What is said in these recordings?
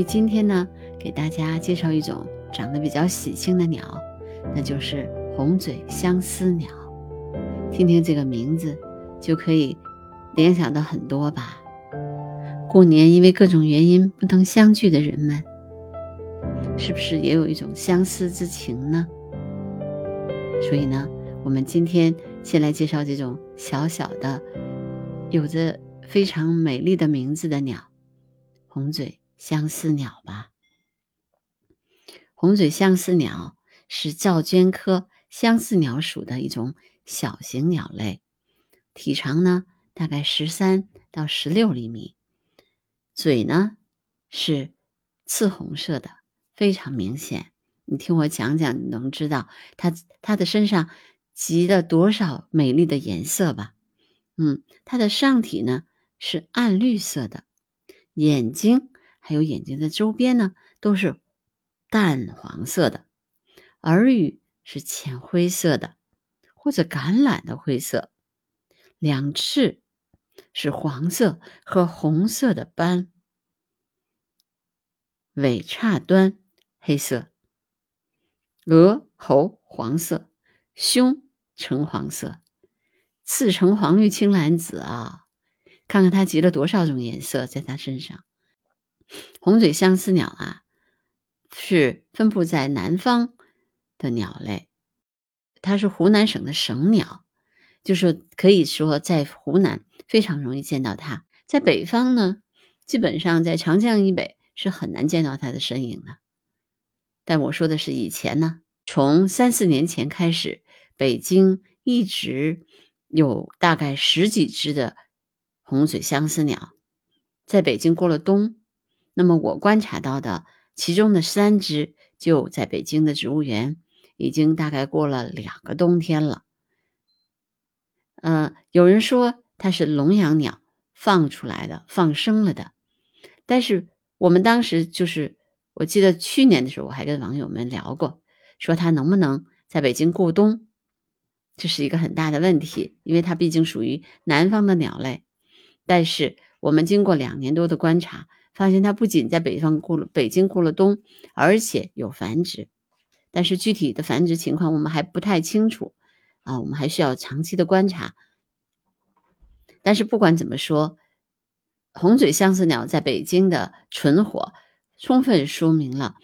以今天呢，给大家介绍一种长得比较喜庆的鸟，那就是红嘴相思鸟。听听这个名字，就可以联想到很多吧。过年因为各种原因不能相聚的人们，是不是也有一种相思之情呢？所以呢，我们今天先来介绍这种小小的、有着非常美丽的名字的鸟——红嘴相思鸟吧。红嘴相思鸟是噪鹃科相思鸟属的一种小型鸟类，体长呢大概十三到十六厘米。嘴呢是赤红色的，非常明显。你听我讲讲，你能知道它它的身上集了多少美丽的颜色吧？嗯，它的上体呢是暗绿色的，眼睛还有眼睛的周边呢都是淡黄色的，耳羽是浅灰色的或者橄榄的灰色，两翅。是黄色和红色的斑，尾叉端黑色，额喉黄色，胸橙黄色，赤橙黄绿青蓝紫啊！看看它集了多少种颜色在它身上。红嘴相思鸟啊，是分布在南方的鸟类，它是湖南省的省鸟，就是可以说在湖南。非常容易见到它，在北方呢，基本上在长江以北是很难见到它的身影的。但我说的是以前呢，从三四年前开始，北京一直有大概十几只的红嘴相思鸟在北京过了冬。那么我观察到的其中的三只就在北京的植物园已经大概过了两个冬天了。嗯，有人说。它是笼养鸟放出来的，放生了的。但是我们当时就是，我记得去年的时候，我还跟网友们聊过，说它能不能在北京过冬，这是一个很大的问题，因为它毕竟属于南方的鸟类。但是我们经过两年多的观察，发现它不仅在北方过了北京过了冬，而且有繁殖。但是具体的繁殖情况我们还不太清楚啊，我们还需要长期的观察。但是不管怎么说，红嘴相思鸟在北京的存活，充分说明了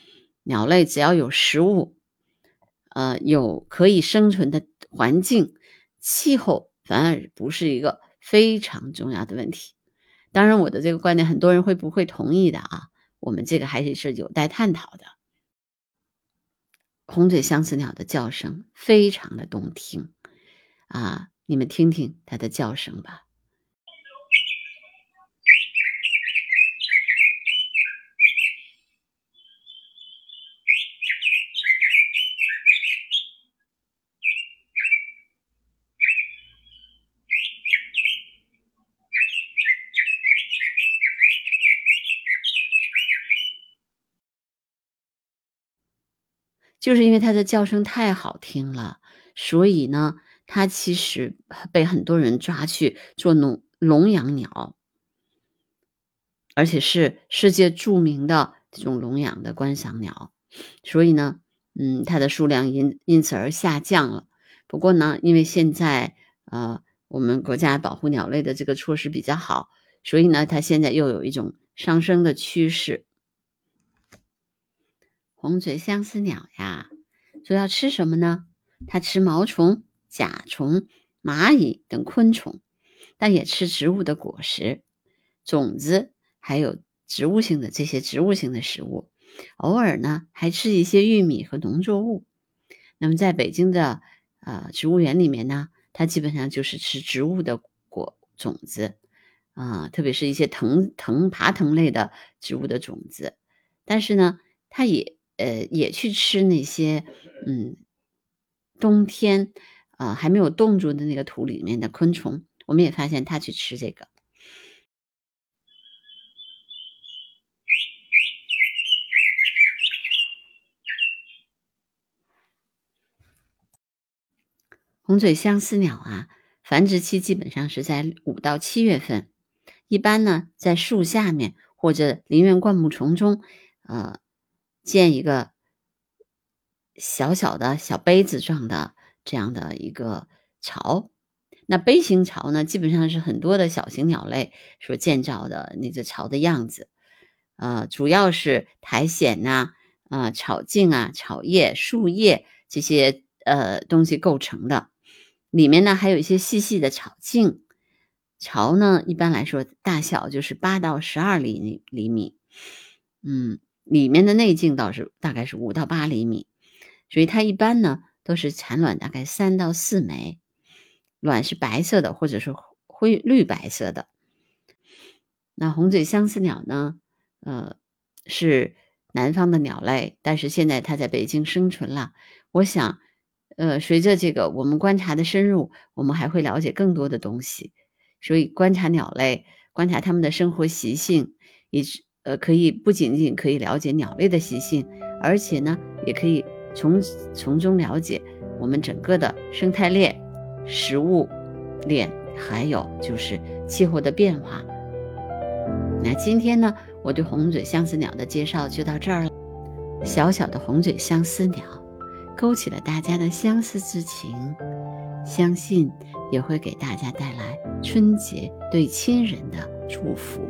鸟类只要有食物，呃，有可以生存的环境，气候反而不是一个非常重要的问题。当然，我的这个观点很多人会不会同意的啊？我们这个还是是有待探讨的。红嘴相思鸟的叫声非常的动听啊，你们听听它的叫声吧。就是因为它的叫声太好听了，所以呢，它其实被很多人抓去做笼笼养鸟，而且是世界著名的这种笼养的观赏鸟。所以呢，嗯，它的数量因因此而下降了。不过呢，因为现在呃，我们国家保护鸟类的这个措施比较好，所以呢，它现在又有一种上升的趋势。红嘴相思鸟呀，主要吃什么呢？它吃毛虫、甲虫、蚂蚁等昆虫，但也吃植物的果实、种子，还有植物性的这些植物性的食物。偶尔呢，还吃一些玉米和农作物。那么，在北京的呃植物园里面呢，它基本上就是吃植物的果种子啊，特别是一些藤藤爬藤类的植物的种子。但是呢，它也。呃，也去吃那些，嗯，冬天啊还没有冻住的那个土里面的昆虫。我们也发现它去吃这个红嘴相思鸟啊，繁殖期基本上是在五到七月份，一般呢在树下面或者林园灌木丛中呃，建一个小小的小杯子状的这样的一个巢。那杯形巢呢，基本上是很多的小型鸟类所建造的那个巢的样子。呃，主要是苔藓呐、啊草茎啊、草叶、树叶这些呃东西构成的。里面呢还有一些细细的草茎。巢呢一般来说大小就是八到十二厘厘米。嗯，里面的内径倒是大概是五到八厘米，所以它一般呢都是产卵大概三到四枚。卵是白色的，或者是灰绿白色的。那红嘴相思鸟呢？呃，是南方的鸟类，但是现在它在北京生存了。我想，呃，随着这个我们观察的深入，我们还会了解更多的东西。所以，观察鸟类，观察它们的生活习性，以呃，可以不仅仅可以了解鸟类的习性，而且呢，也可以从从中了解我们整个的生态链。食物链，还有就是气候的变化。那今天呢，我对红嘴相思鸟的介绍就到这儿了。小小的红嘴相思鸟，勾起了大家的相思之情，相信也会给大家带来春节对亲人的祝福。